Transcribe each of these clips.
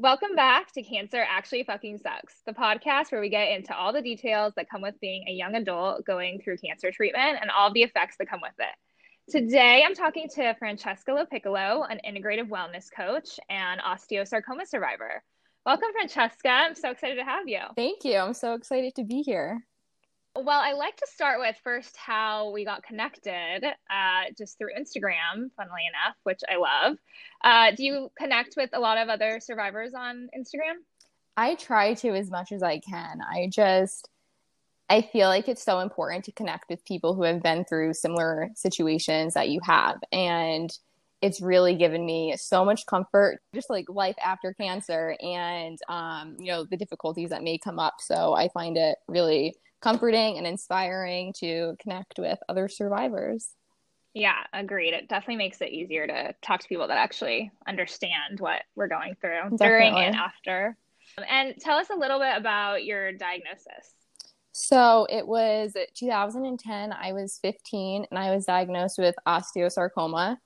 Welcome back to Cancer Actually Fucking Sucks, the podcast where we get into all the details that come with being a young adult going through cancer treatment and all the effects that come with it. Today, I'm talking to Francesca Lopiccolo, an integrative wellness coach and osteosarcoma survivor. Welcome, Francesca. I'm so excited to have you. Thank you. I'm so excited to be here. Well, I like to start with first how we got connected, uh, just through Instagram, funnily enough, which I love. Uh, do you connect with a lot of other survivors on Instagram? I try to as much as I can. I just, I feel like it's so important to connect with people who have been through similar situations that you have. And it's really given me so much comfort, just like life after cancer and, um, you know, the difficulties that may come up. So I find it really comforting and inspiring to connect with other survivors. Yeah, agreed. It definitely makes it easier to talk to people that actually understand what we're going through definitely. during and after. And tell us a little bit about your diagnosis. So it was 2010. I was 15 and I was diagnosed with osteosarcoma.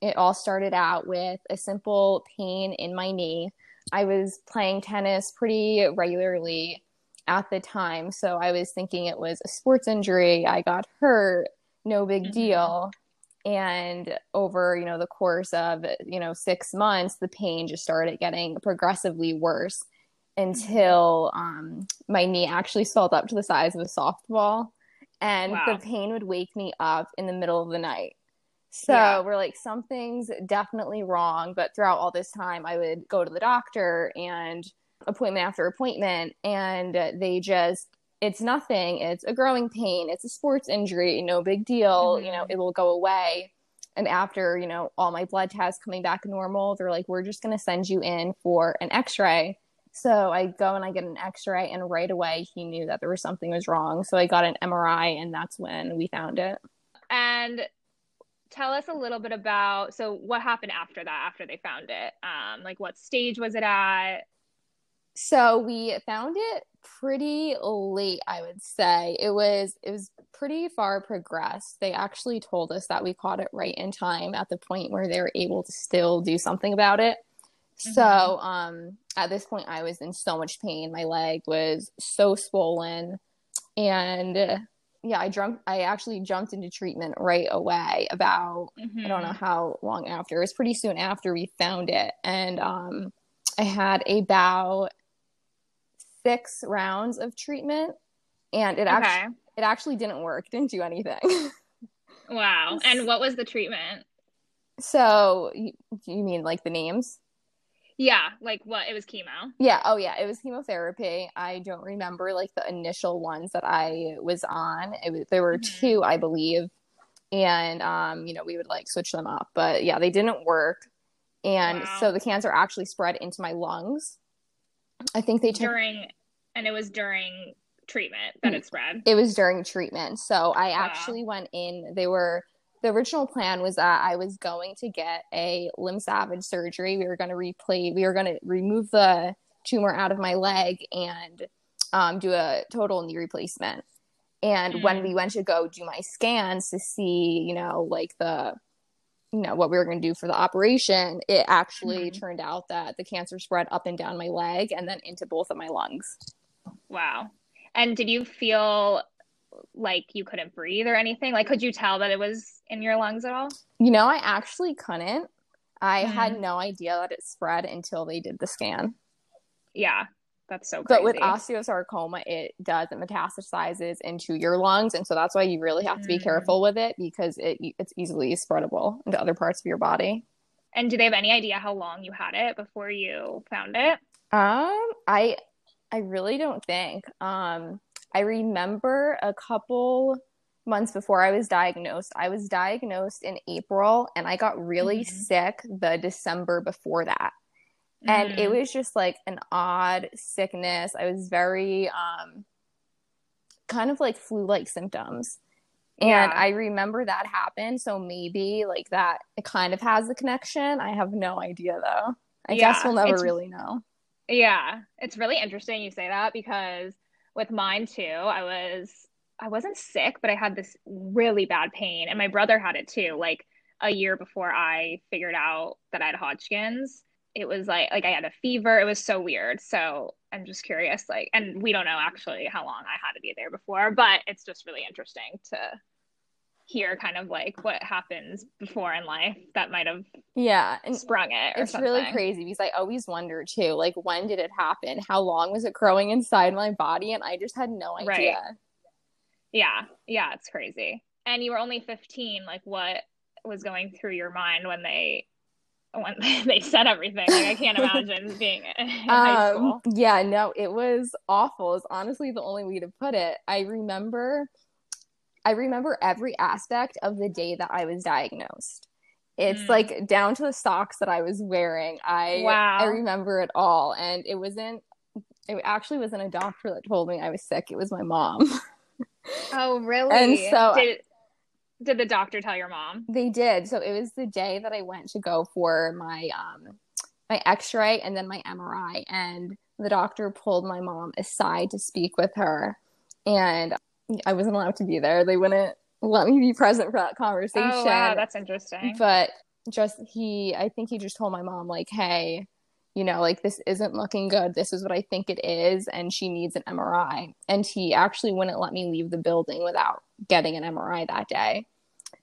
It all started out with a simple pain in my knee. I was playing tennis pretty regularly at the time. So I was thinking it was a sports injury. I got hurt, no big mm-hmm. deal. And over, you know, the course of, you know, six months, the pain just started getting progressively worse until um, my knee actually swelled up to the size of a softball. And wow. the pain would wake me up in the middle of the night. So yeah. we're like, something's definitely wrong. But throughout all this time, I would go to the doctor and appointment after appointment and they just it's nothing. It's a growing pain. It's a sports injury. No big deal. Mm-hmm. you know mm-hmm. it will go away. And after you know all my blood tests coming back normal they're like we're just going to send you in for an x-ray. So i go and i get an x-ray and right away he knew that there was something was wrong. So i got an mri and that's when we found it. And tell us a little bit about so what happened after that after they found it? Um like what stage was it at so we found it pretty late, I would say. It was it was pretty far progressed. They actually told us that we caught it right in time at the point where they were able to still do something about it. Mm-hmm. So um, at this point, I was in so much pain. My leg was so swollen, and uh, yeah, I jumped. I actually jumped into treatment right away. About mm-hmm. I don't know mm-hmm. how long after. It was pretty soon after we found it, and um, I had about six rounds of treatment, and it okay. actually it actually didn't work. Didn't do anything. wow! And what was the treatment? So you, you mean like the names? Yeah, like what? It was chemo. Yeah. Oh, yeah. It was chemotherapy. I don't remember like the initial ones that I was on. It was, there were mm-hmm. two, I believe, and um, you know, we would like switch them up, but yeah, they didn't work, and wow. so the cancer actually spread into my lungs. I think they took during, and it was during treatment that it spread. It was during treatment. So I wow. actually went in. They were the original plan was that I was going to get a limb salvage surgery. We were going to replay. We were going to remove the tumor out of my leg and um, do a total knee replacement. And mm. when we went to go do my scans to see, you know, like the you know what we were going to do for the operation it actually mm-hmm. turned out that the cancer spread up and down my leg and then into both of my lungs wow and did you feel like you couldn't breathe or anything like could you tell that it was in your lungs at all you know i actually couldn't i mm-hmm. had no idea that it spread until they did the scan yeah that's so crazy. But with osteosarcoma, it does it metastasizes into your lungs, and so that's why you really have to be mm. careful with it because it it's easily spreadable into other parts of your body. And do they have any idea how long you had it before you found it? Um, I I really don't think. Um, I remember a couple months before I was diagnosed. I was diagnosed in April, and I got really mm-hmm. sick the December before that and mm. it was just like an odd sickness i was very um kind of like flu like symptoms and yeah. i remember that happened so maybe like that it kind of has a connection i have no idea though i yeah, guess we'll never really know yeah it's really interesting you say that because with mine too i was I wasn't sick, but I had this really bad pain, and my brother had it too. Like a year before I figured out that I had Hodgkin's, it was like like I had a fever. It was so weird. So I'm just curious, like, and we don't know actually how long I had to be there before, but it's just really interesting to hear kind of like what happens before in life that might have yeah and sprung it it's something. really crazy because i always wonder too like when did it happen? How long was it growing inside my body? And i just had no idea. Right. yeah. Yeah it's crazy. And you were only 15 like what was going through your mind when they when they said everything? Like i can't imagine being in high um, school. yeah no it was awful. Is honestly the only way to put it. I remember I remember every aspect of the day that I was diagnosed. It's mm. like down to the socks that I was wearing. I wow. I remember it all, and it wasn't. It actually wasn't a doctor that told me I was sick. It was my mom. Oh, really? And so did, did the doctor tell your mom? They did. So it was the day that I went to go for my um my X-ray and then my MRI, and the doctor pulled my mom aside to speak with her, and I wasn't allowed to be there. They wouldn't let me be present for that conversation. Oh, wow, that's interesting. But just he, I think he just told my mom, like, hey, you know, like this isn't looking good. This is what I think it is. And she needs an MRI. And he actually wouldn't let me leave the building without getting an MRI that day.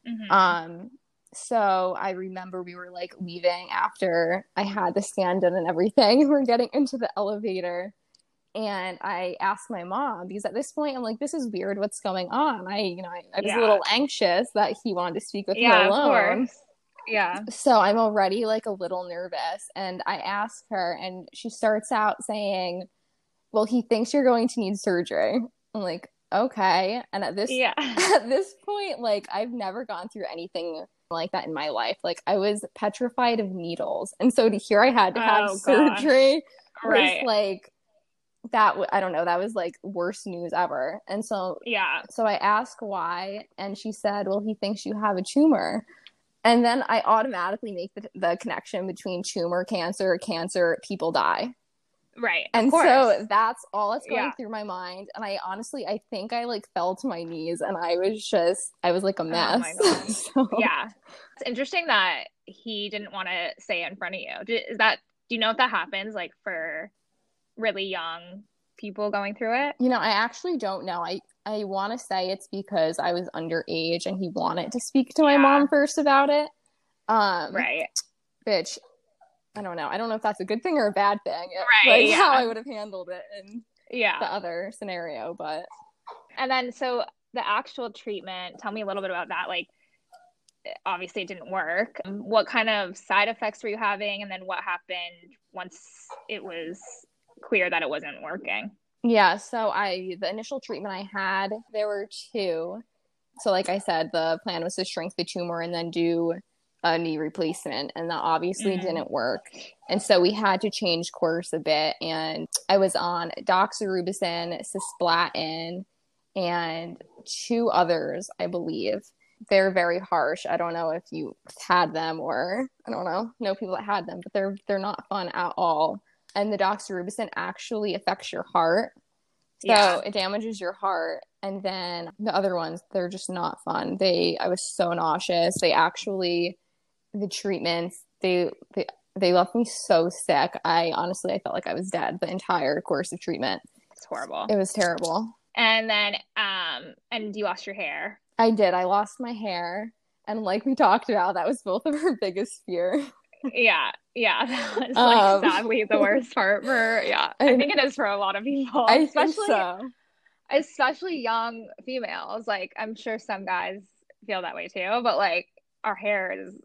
Mm-hmm. Um, so I remember we were like leaving after I had the scan done and everything. We're getting into the elevator and I asked my mom because at this point I'm like, this is weird. What's going on? I, you know, I, I was yeah. a little anxious that he wanted to speak with yeah, me alone. Yeah. So I'm already like a little nervous, and I ask her, and she starts out saying, "Well, he thinks you're going to need surgery." I'm like, okay. And at this, yeah. at this point, like I've never gone through anything like that in my life. Like I was petrified of needles, and so to hear I had to have oh, surgery right. was like that w- I don't know that was like worst news ever. And so yeah. So I asked why and she said, "Well, he thinks you have a tumor." And then I automatically make the, the connection between tumor, cancer, cancer, people die. Right. And so that's all that's going yeah. through my mind. And I honestly, I think I like fell to my knees and I was just, I was like a oh mess. Oh so. Yeah. It's interesting that he didn't want to say it in front of you. Is that, do you know if that happens like for really young people going through it? You know, I actually don't know. I I want to say it's because I was underage and he wanted to speak to my yeah. mom first about it. Um, right. Bitch, I don't know. I don't know if that's a good thing or a bad thing. Right. Like yeah. how I would have handled it in yeah the other scenario, but. And then so the actual treatment. Tell me a little bit about that. Like, obviously it didn't work. What kind of side effects were you having, and then what happened once it was clear that it wasn't working. Yeah, so I the initial treatment I had, there were two. So like I said, the plan was to shrink the tumor and then do a knee replacement and that obviously mm-hmm. didn't work. And so we had to change course a bit and I was on doxorubicin, cisplatin and two others, I believe. They're very harsh. I don't know if you had them or I don't know, know people that had them, but they're they're not fun at all and the doxorubicin actually affects your heart. So yeah. it damages your heart. And then the other ones, they're just not fun. They, I was so nauseous. They actually, the treatments, they, they, they left me so sick. I honestly, I felt like I was dead the entire course of treatment. It's horrible. It was terrible. And then, um, and you lost your hair. I did. I lost my hair. And like we talked about, that was both of our biggest fear yeah yeah that was like um, sadly the worst part for yeah i think it is for a lot of people I especially so. especially young females like i'm sure some guys feel that way too but like our hair is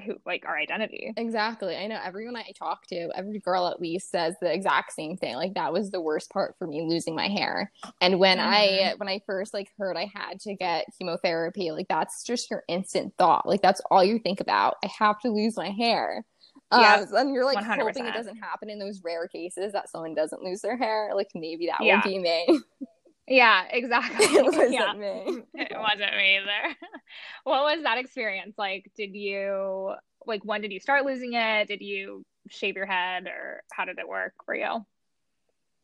who like our identity exactly i know everyone i talk to every girl at least says the exact same thing like that was the worst part for me losing my hair and when mm-hmm. i when i first like heard i had to get chemotherapy like that's just your instant thought like that's all you think about i have to lose my hair yeah, um, and you're like 100%. hoping it doesn't happen in those rare cases that someone doesn't lose their hair. Like maybe that yeah. will be me. Yeah, exactly. it wasn't yeah. me. It wasn't me either. what was that experience like? Did you like when did you start losing it? Did you shave your head or how did it work for you?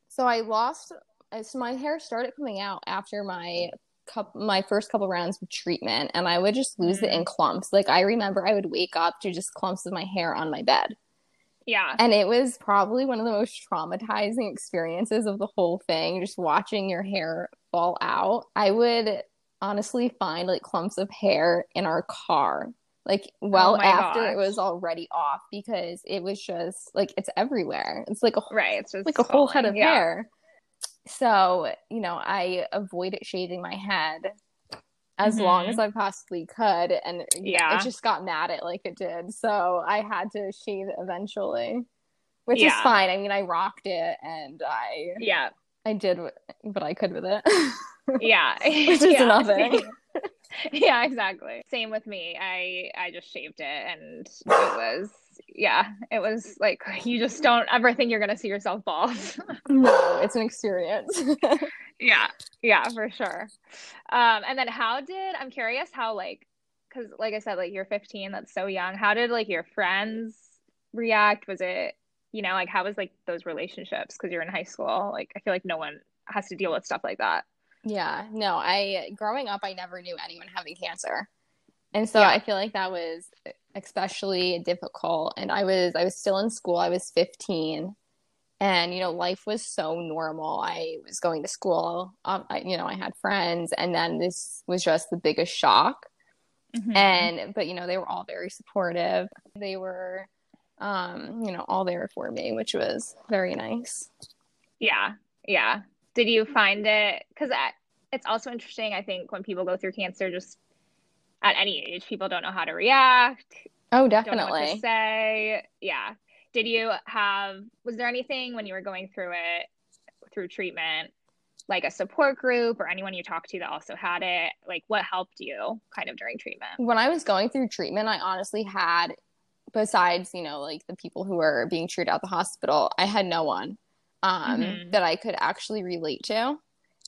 So I lost so my hair started coming out after my couple my first couple rounds of treatment and I would just lose Mm-hmm. it in clumps. Like I remember I would wake up to just clumps of my hair on my bed. Yeah. And it was probably one of the most traumatizing experiences of the whole thing, just watching your hair fall out. I would honestly find like clumps of hair in our car, like well Oh after it was already off because it was just like it's everywhere. It's like a Right. It's just like a whole head of. Yeah. hair. So, you know, I avoided shaving my head as long Mhm. as I possibly could. And Yeah. it just got mad at like it did. So I had to shave eventually, which is fine. I mean, I rocked it and I Yeah. I did what, I could with it. Yeah. Which is yeah. nothing. yeah, exactly. Same with me. I I just shaved it and it was yeah, it was like you just don't ever think you're gonna see yourself bald. no, it's an experience. Yeah. Yeah, for sure. Um and then how did I'm curious how like because like I said, like you're 15, that's so young. How did like your friends react? Was it you know, like how was like those relationships? Because you're in high school. Like I feel like no one has to deal with stuff like that. Yeah, no, I growing up I never knew anyone having cancer. And so Yeah. I feel like that was especially difficult and I was I was still in school. I was 15 and you know life was so normal. I was going to school. Um, I, you know, I had friends and then this was just the biggest shock. Mhm. And but you know, they were all very supportive. They were um, you know, all there for me, which was very nice. Yeah, yeah. Did you find it? Because it's also interesting, I think, when people go through cancer, just at any age, people don't know how to react, Oh, what to definitely. say. Yeah. Did you have, was there anything when you were going through it, through treatment, like a support group or anyone you talked to that also had it? Like, what helped you kind of during treatment? when I was going through treatment, I honestly had, besides, you know, like the people who were being treated at the hospital, I had no one um, Mhm. that I could actually relate to.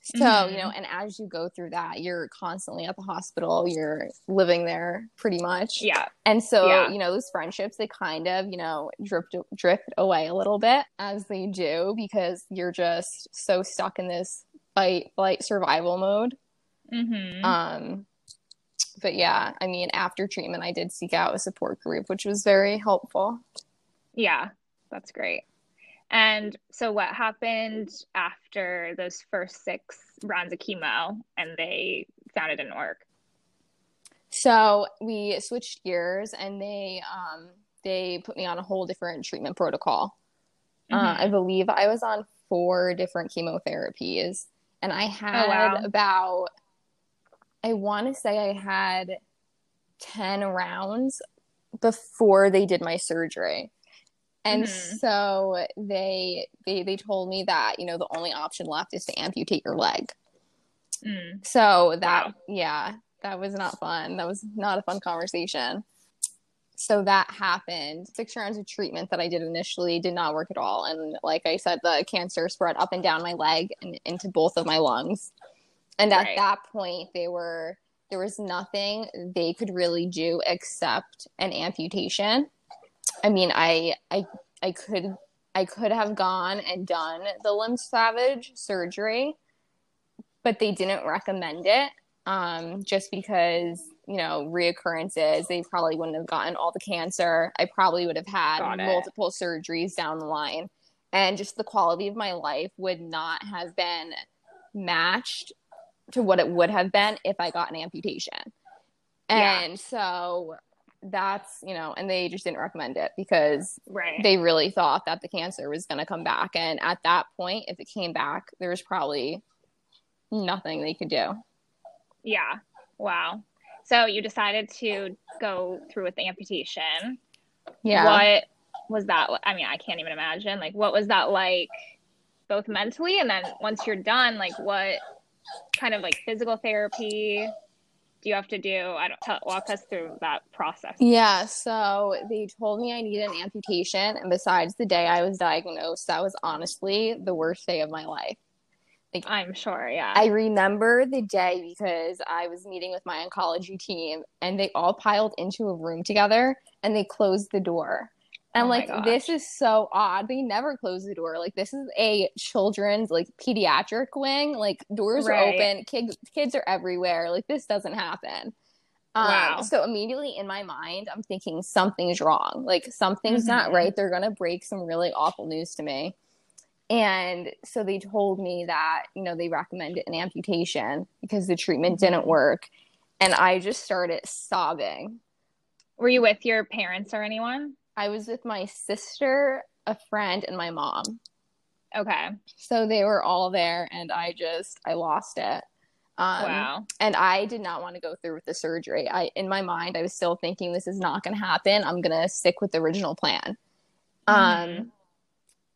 So, Mhm. you know, and as you go through that, you're constantly at the hospital, you're living there pretty much. Yeah. And so, Yeah. you know, those friendships, they kind of, you know, drift, drift away a little bit as they do because you're just so stuck in this fight, flight, survival mode. Mm-hmm. Um, but yeah, I mean, after treatment, I did seek out a support group, which was very helpful. Yeah, that's great. And so, what happened after those first six rounds of chemo and they found it didn't work? So we switched gears, and they um, they put me on a whole different treatment protocol. Uh, Mhm. I believe I was on four different chemotherapies, and I had Oh, wow. about I want to say I had ten rounds before they did my surgery. And Mhm. so they they they told me that you know the only option left is to amputate your leg. Mm. So that Wow. yeah, that was not fun. That was not a fun conversation. So that happened. Six rounds of treatment that I did initially did not work at all. And like I said, the cancer spread up and down my leg and into both of my lungs. And at Right. that point, they were there was nothing they could really do except an amputation. I mean, I I I could I could have gone and done the limb salvage surgery, but they didn't recommend it um, just because you know reoccurrences. They probably wouldn't have gotten all the cancer. I probably would have had multiple surgeries down the line, and just the quality of my life would not have been matched to what it would have been if I got an amputation. Yeah. And so that's you know, and they just didn't recommend it because Right. they really thought that the cancer was going to come back. And at that point, if it came back, there was probably nothing they could do. yeah. Wow. So you decided to go through with the amputation. Yeah. What was that? I mean, I can't even imagine. Like, what was that like, both mentally and then once you're done, like, what kind of like physical therapy do you have to do? I don't tell, walk us through that process. Yeah, so they told me I needed an amputation, and besides the day I was diagnosed, that was honestly the worst day of my life. I'm sure. Yeah. I remember the day because I was meeting with my oncology team, and they all piled into a room together, and they closed the door. And Oh like this is so odd. They never close the door. Like this is a children's like pediatric wing. Like doors are open. Kids kids are everywhere. Like this doesn't happen. Um, Wow. So immediately in my mind, I'm thinking something's wrong. Like something's not Mhm. right. They're gonna break some really awful news to me. And so they told me that, you know, they recommended an amputation because the treatment didn't Mhm. work. And I just started sobbing. Were you with your parents or anyone? I was with my sister, a friend, and my mom. Okay. So they were all there, and I just I lost it. Um, wow. And I did not want to go through with the surgery. I in my mind, I was still thinking this is not going to happen. I'm going to stick with the original plan. Um, Mhm.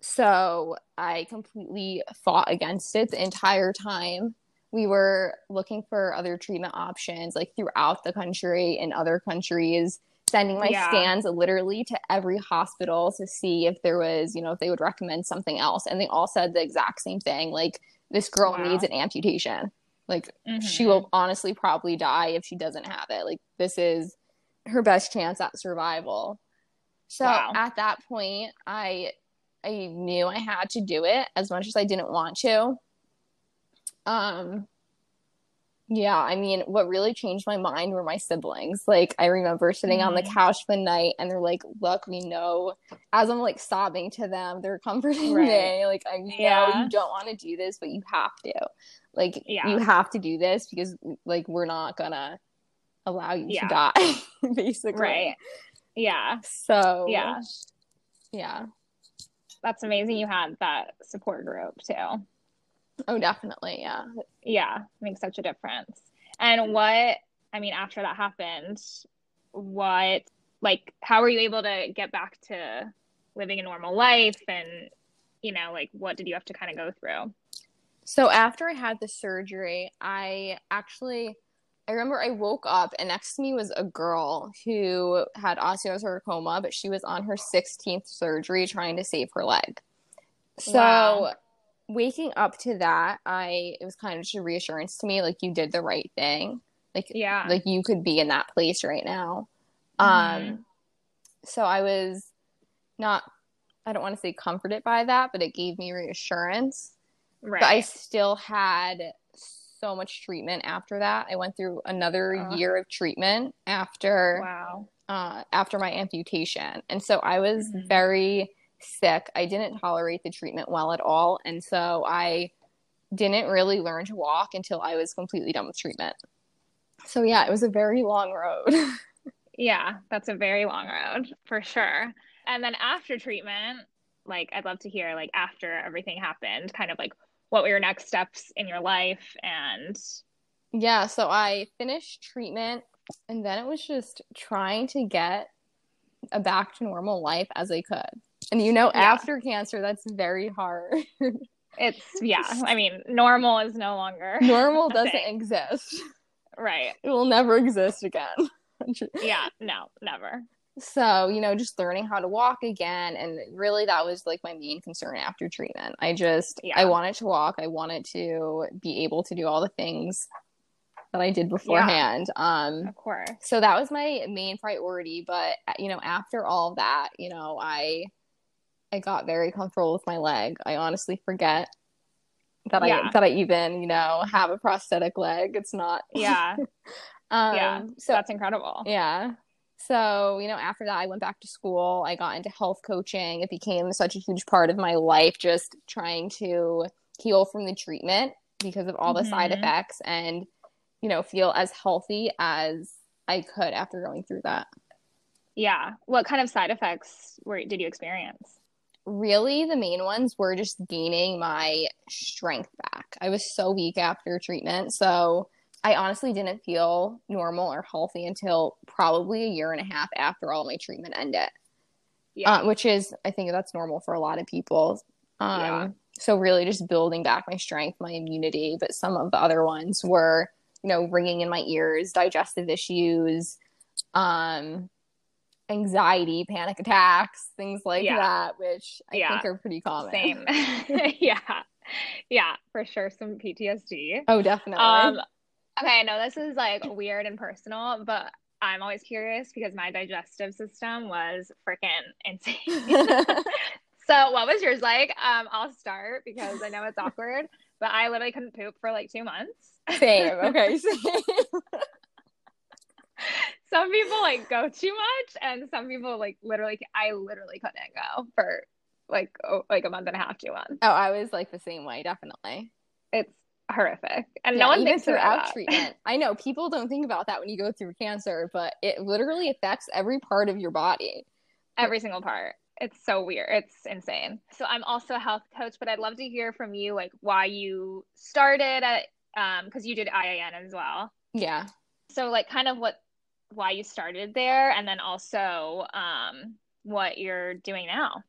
so I completely fought against it the entire time. We were looking for other treatment options, like throughout the country and other countries, sending my Yeah. scans literally to every hospital to see if there was, you know, if they would recommend something else. And they all said the exact same thing like, this girl Wow. needs an amputation. Like, she Mhm. will honestly probably die if she doesn't have it. Like, this is her best chance at survival. So Wow. at that point, I I knew I had to do it as much as I didn't want to. Um yeah, I mean, what really changed my mind were my siblings. Like, I remember sitting on the Mhm. couch one night and they're like, Look, we know, as I'm like sobbing to them, they're comforting Right. me. Like, I know Yeah. you don't want to do this, but you have to. Like, Yeah. you have to do this because, like, we're not gonna allow you Yeah. to die, basically. Right. Yeah. So, Yeah. Yeah. That's amazing you had that support group too. Oh, definitely. Yeah. Yeah, makes such a difference. And what, I mean, after that happened, what, like, how were you able to get back to living a normal life? And, you know, like, what did you have to kind of go through? So after I had the surgery, I actually I remember I woke up and next to me was a girl who had osteosarcoma, but she was on her 16th surgery trying to save her leg. So Wow. Waking up to that, I it was kind of just a reassurance to me like you did the right thing. Like Yeah. like you could be in that place right now. Mhm. Um so I was not I don't want to say comforted by that, but it gave me reassurance right. but I still had so much treatment after that. I went through another Ugh. year of treatment after wow. uh, after my amputation, and so I was Mhm. very sick. I didn't tolerate the treatment well at all, and so I didn't really learn to walk until I was completely done with treatment. So yeah, it was a very long road. Yeah, that's a very long road for sure. And then after treatment, like, I'd love to hear, like, after everything happened, kind of like, what were your next steps in your life? And Yeah, so I finished treatment and then it was just trying to get a back to normal life as I could. And you know, Yeah. after cancer, that's very hard. it's, yeah, I mean, normal is no longer normal doesn't thing. exist. Right. It will never exist again. Yeah, no, never. so, you know, just learning how to walk again. And really, that was like my main concern after treatment. I just, Yeah. I wanted to walk. I wanted to be able to do all the things that I did beforehand. Um, Of course. so that was my main priority but you know after all that you know i i got very comfortable with my leg i honestly forget that Yeah. i that i even you know have a prosthetic leg it's not Yeah. um yeah. so that's incredible. yeah so you know after that i went back to school i got into health coaching it became such a huge part of my life just trying to heal from the treatment because of all the side Mhm. effects and you know feel as healthy as i could after going through that Yeah. What kind of side effects were did you experience? Really the main ones were just gaining my strength back i was so weak after treatment so i honestly didn't feel normal or healthy until probably a year and a half after all my treatment ended Yeah. uh, which is I think that's normal for a lot of people. Um, Yeah. So really, just building back my strength, my immunity. But some of the other ones were, you know, ringing in my ears, digestive issues, um, anxiety, panic attacks, things like Yeah. that, which I Yeah. think are pretty common. Same. yeah. Yeah, for sure. Some PTSD. Oh, definitely. Um, okay, I know this is like weird and personal, but I'm always curious because my digestive system was freaking insane. so, what was yours like? Um, I'll start because I know it's awkward, but I literally couldn't poop for like two months. Same. Okay. Same. Some people like go too much, and some people like literally. I literally couldn't go for like oh, like a month and a half, two months. Oh, I was like the same way, definitely. It's horrific, and yeah, no one thinks throughout treatment. I know people don't think about that when you go through cancer, but it literally affects every part of your body. Every single part. It's so weird. It's insane. So I'm also a health coach, but I'd love to hear from you, like why you started at, um, because you did IIN as well. Yeah. So like, kind of what, why you started there, and then also, um, what you're doing now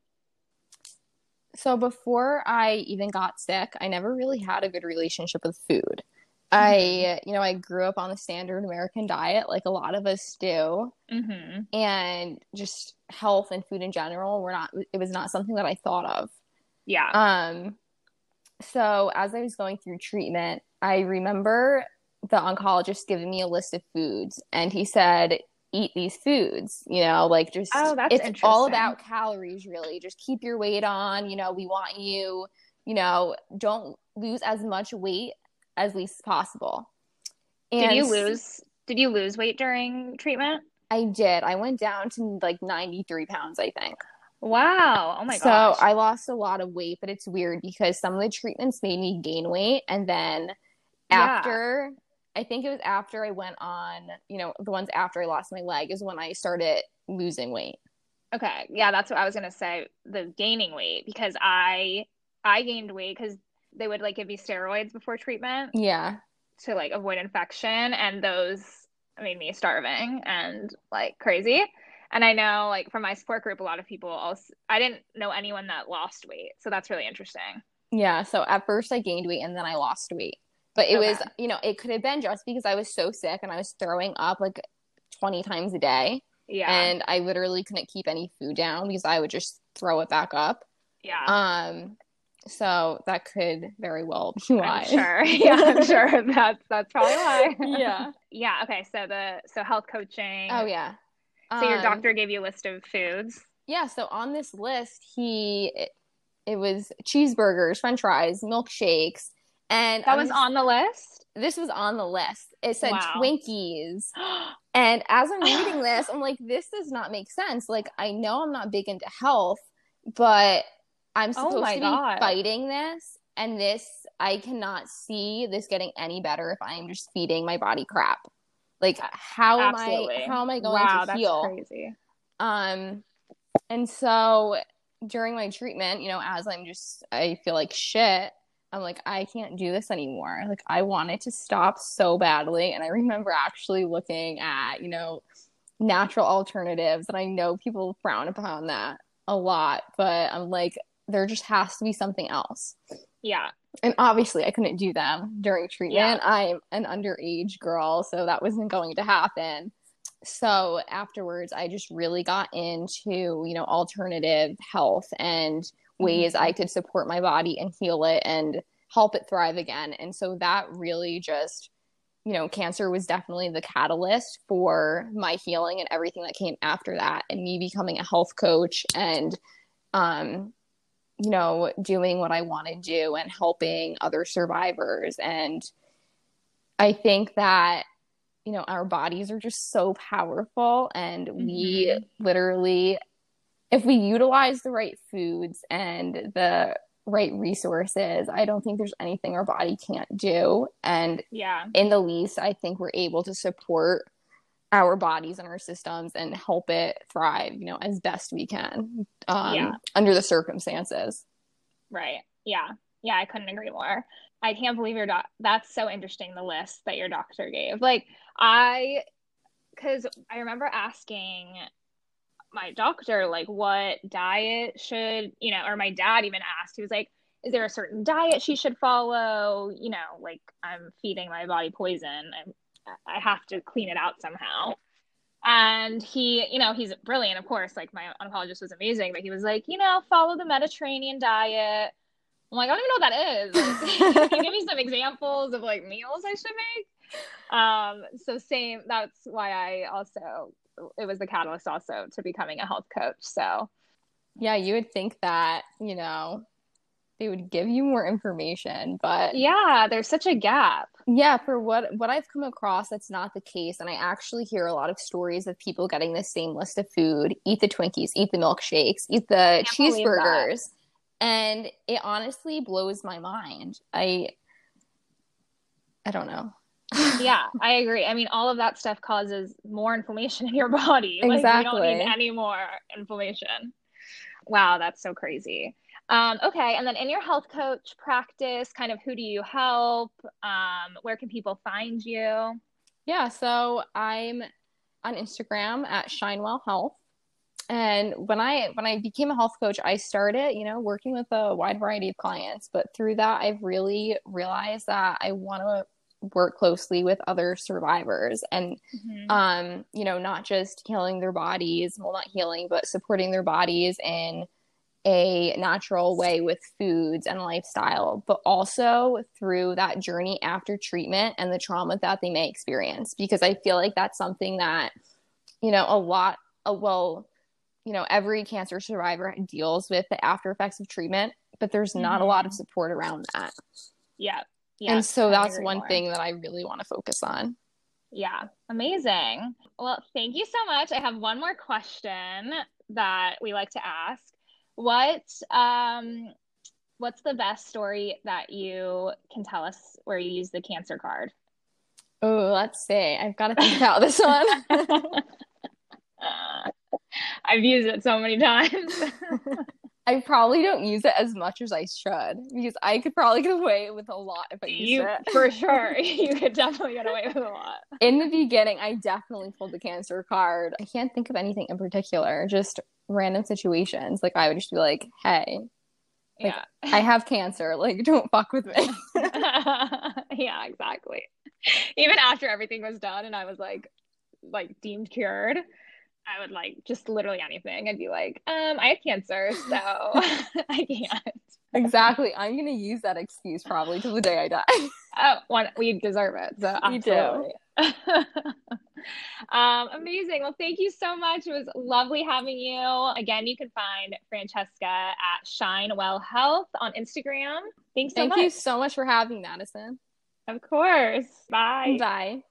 so before I even got sick, I never really had a good relationship with food. Mm-hmm. I, you know, I grew up on the standard American diet, like a lot of us do, mm-hmm. and just health and food in general were not. It was not something that I thought of. Yeah. Um. So as I was going through treatment, I remember the oncologist giving me a list of foods, and he said, eat these foods you know like just oh, that's it's all about calories really. Just keep your weight on you know we want you you know don't lose as much weight as least possible. And did you lose did you lose weight during treatment? I did. I went down to like 93 pounds i think. Wow. Oh my god. so i lost a lot of weight but it's weird because some of the treatments made me gain weight and then after I think it was after I went on, you know, the ones after I lost my leg is when I started losing weight. Okay. Yeah, that's what I was going to say, the gaining weight because I I gained weight cuz they would like give me steroids before treatment. Yeah. To like avoid infection and those made me starving and like crazy. And I know like from my support group a lot of people also I didn't know anyone that lost weight. So that's really interesting. Yeah, so at first I gained weight and then I lost weight. But it okay. was, you know, it could have been just because I was so sick and I was throwing up like 20 times a day. Yeah. And I literally couldn't keep any food down because I would just throw it back up. Yeah. Um so that could very well be why. I'm sure. Yeah, I'm sure that's that's probably why. yeah. yeah, okay. So the so health coaching. Oh yeah. So um, your doctor gave you a list of foods? Yeah, so on this list he it, it was cheeseburgers, french fries, milkshakes, and that was on the list? This was on the list. It said wow. Twinkies. and as I'm reading this, I'm like, this does not make sense. Like, I know I'm not big into health, but I'm oh supposed oh to be God. fighting this. And this, I cannot see this getting any better if I am just feeding my body crap. Like, how Absolutely. am I? How am I going wow, to heal? crazy. Um, and so during my treatment, you know, as I'm just, I feel like shit. I'm like, I can't do this anymore. Like, I wanted to stop so badly. And I remember actually looking at, you know, natural alternatives. And I know people frown upon that a lot, but I'm like, there just has to be something else. Yeah. And obviously, I couldn't do them during treatment. Yeah. I'm an underage girl, so that wasn't going to happen. So afterwards, I just really got into, you know, alternative health and ways mm-hmm. I could support my body and heal it and help it thrive again. And so that really just, you know, cancer was definitely the catalyst for my healing and everything that came after that, and me becoming a health coach and, um, you know, doing what I want to do and helping other survivors. And I think that you know our bodies are just so powerful and mm-hmm. we literally if we utilize the right foods and the right resources, I don't think there's anything our body can't do. And yeah, in the least, I think we're able to support our bodies and our systems and help it thrive, you know, as best we can um, yeah. under the circumstances. Right. Yeah. Yeah, I couldn't agree more. I can't believe your doc. That's so interesting. The list that your doctor gave. Like I, because I remember asking my doctor like what diet should you know or my dad even asked he was like is there a certain diet she should follow you know like i'm feeding my body poison and i have to clean it out somehow and he you know he's brilliant of course like my oncologist was amazing but he was like you know follow the mediterranean diet I'm like, I don't even know what that is. Give me some examples of like meals I should make. Um, so same. That's why I also it was the catalyst also to becoming a health coach. So yeah, you would think that you know they would give you more information, but yeah, there's such a gap. Yeah, for what what I've come across, that's not the case, and I actually hear a lot of stories of people getting the same list of food: eat the Twinkies, eat the milkshakes, eat the cheeseburgers, and it honestly blows my mind. I I don't know. Yeah, I agree. I mean, all of that stuff causes more inflammation in your body. Exactly. Like, you don't need any more inflammation. Wow, that's so crazy. Um, okay, and then in your health coach practice, kind of who do you help? Um, where can people find you? Yeah, so I'm on Instagram at Shinewell Health. And when I when I became a health coach, I started, you know, working with a wide variety of clients. But through that, I've really realized that I want to work closely with other survivors and mm-hmm. um you know not just healing their bodies well not healing but supporting their bodies in a natural way with foods and lifestyle, but also through that journey after treatment and the trauma that they may experience. Because I feel like that's something that, you know, a lot, uh, well, you know, every cancer survivor deals with the after effects of treatment, but there's not mm-hmm. a lot of support around that. Yeah. Yeah. And so that's one more. thing that I really want to focus on. Yeah, amazing. Well, thank you so much. I have one more question that we like to ask. What um what's the best story that you can tell us where you use the cancer card? Oh, let's see. I've got to think about this one. I've used it so many times. I probably don't use it as much as I should because I could probably get away with a lot if I you, it. For sure. You could definitely get away with a lot. In the beginning, I definitely pulled the cancer card. I can't think of anything in particular, just random situations. Like I would just be like, hey, like, yeah. I have cancer. Like, don't fuck with me. yeah, exactly. Even after everything was done and I was like, like deemed cured, I would like just literally anything. I'd be like, um, I have cancer, so I can't. Exactly. I'm gonna use that excuse probably till the day I die. oh, one, we deserve it. So we do. um, amazing. Well, thank you so much. It was lovely having you. Again, you can find Francesca at Shine Well Health on Instagram. Thanks so thank much. Thank you so much for having me, Madison. Of course. Bye. Bye.